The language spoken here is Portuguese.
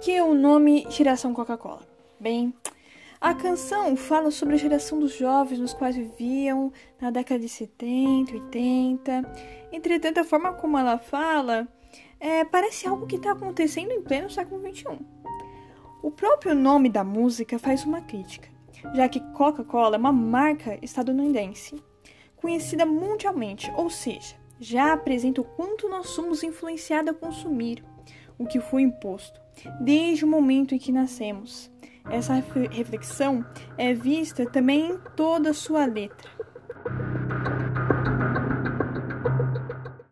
que o nome Geração Coca-Cola? Bem, a canção fala sobre a geração dos jovens nos quais viviam na década de 70, 80. Entretanto, a forma como ela fala é, parece algo que está acontecendo em pleno século XXI. O próprio nome da música faz uma crítica, já que Coca-Cola é uma marca estadunidense, conhecida mundialmente, ou seja, já apresenta o quanto nós somos influenciados a consumir o que foi imposto, desde o momento em que nascemos. Essa reflexão é vista também em toda a sua letra.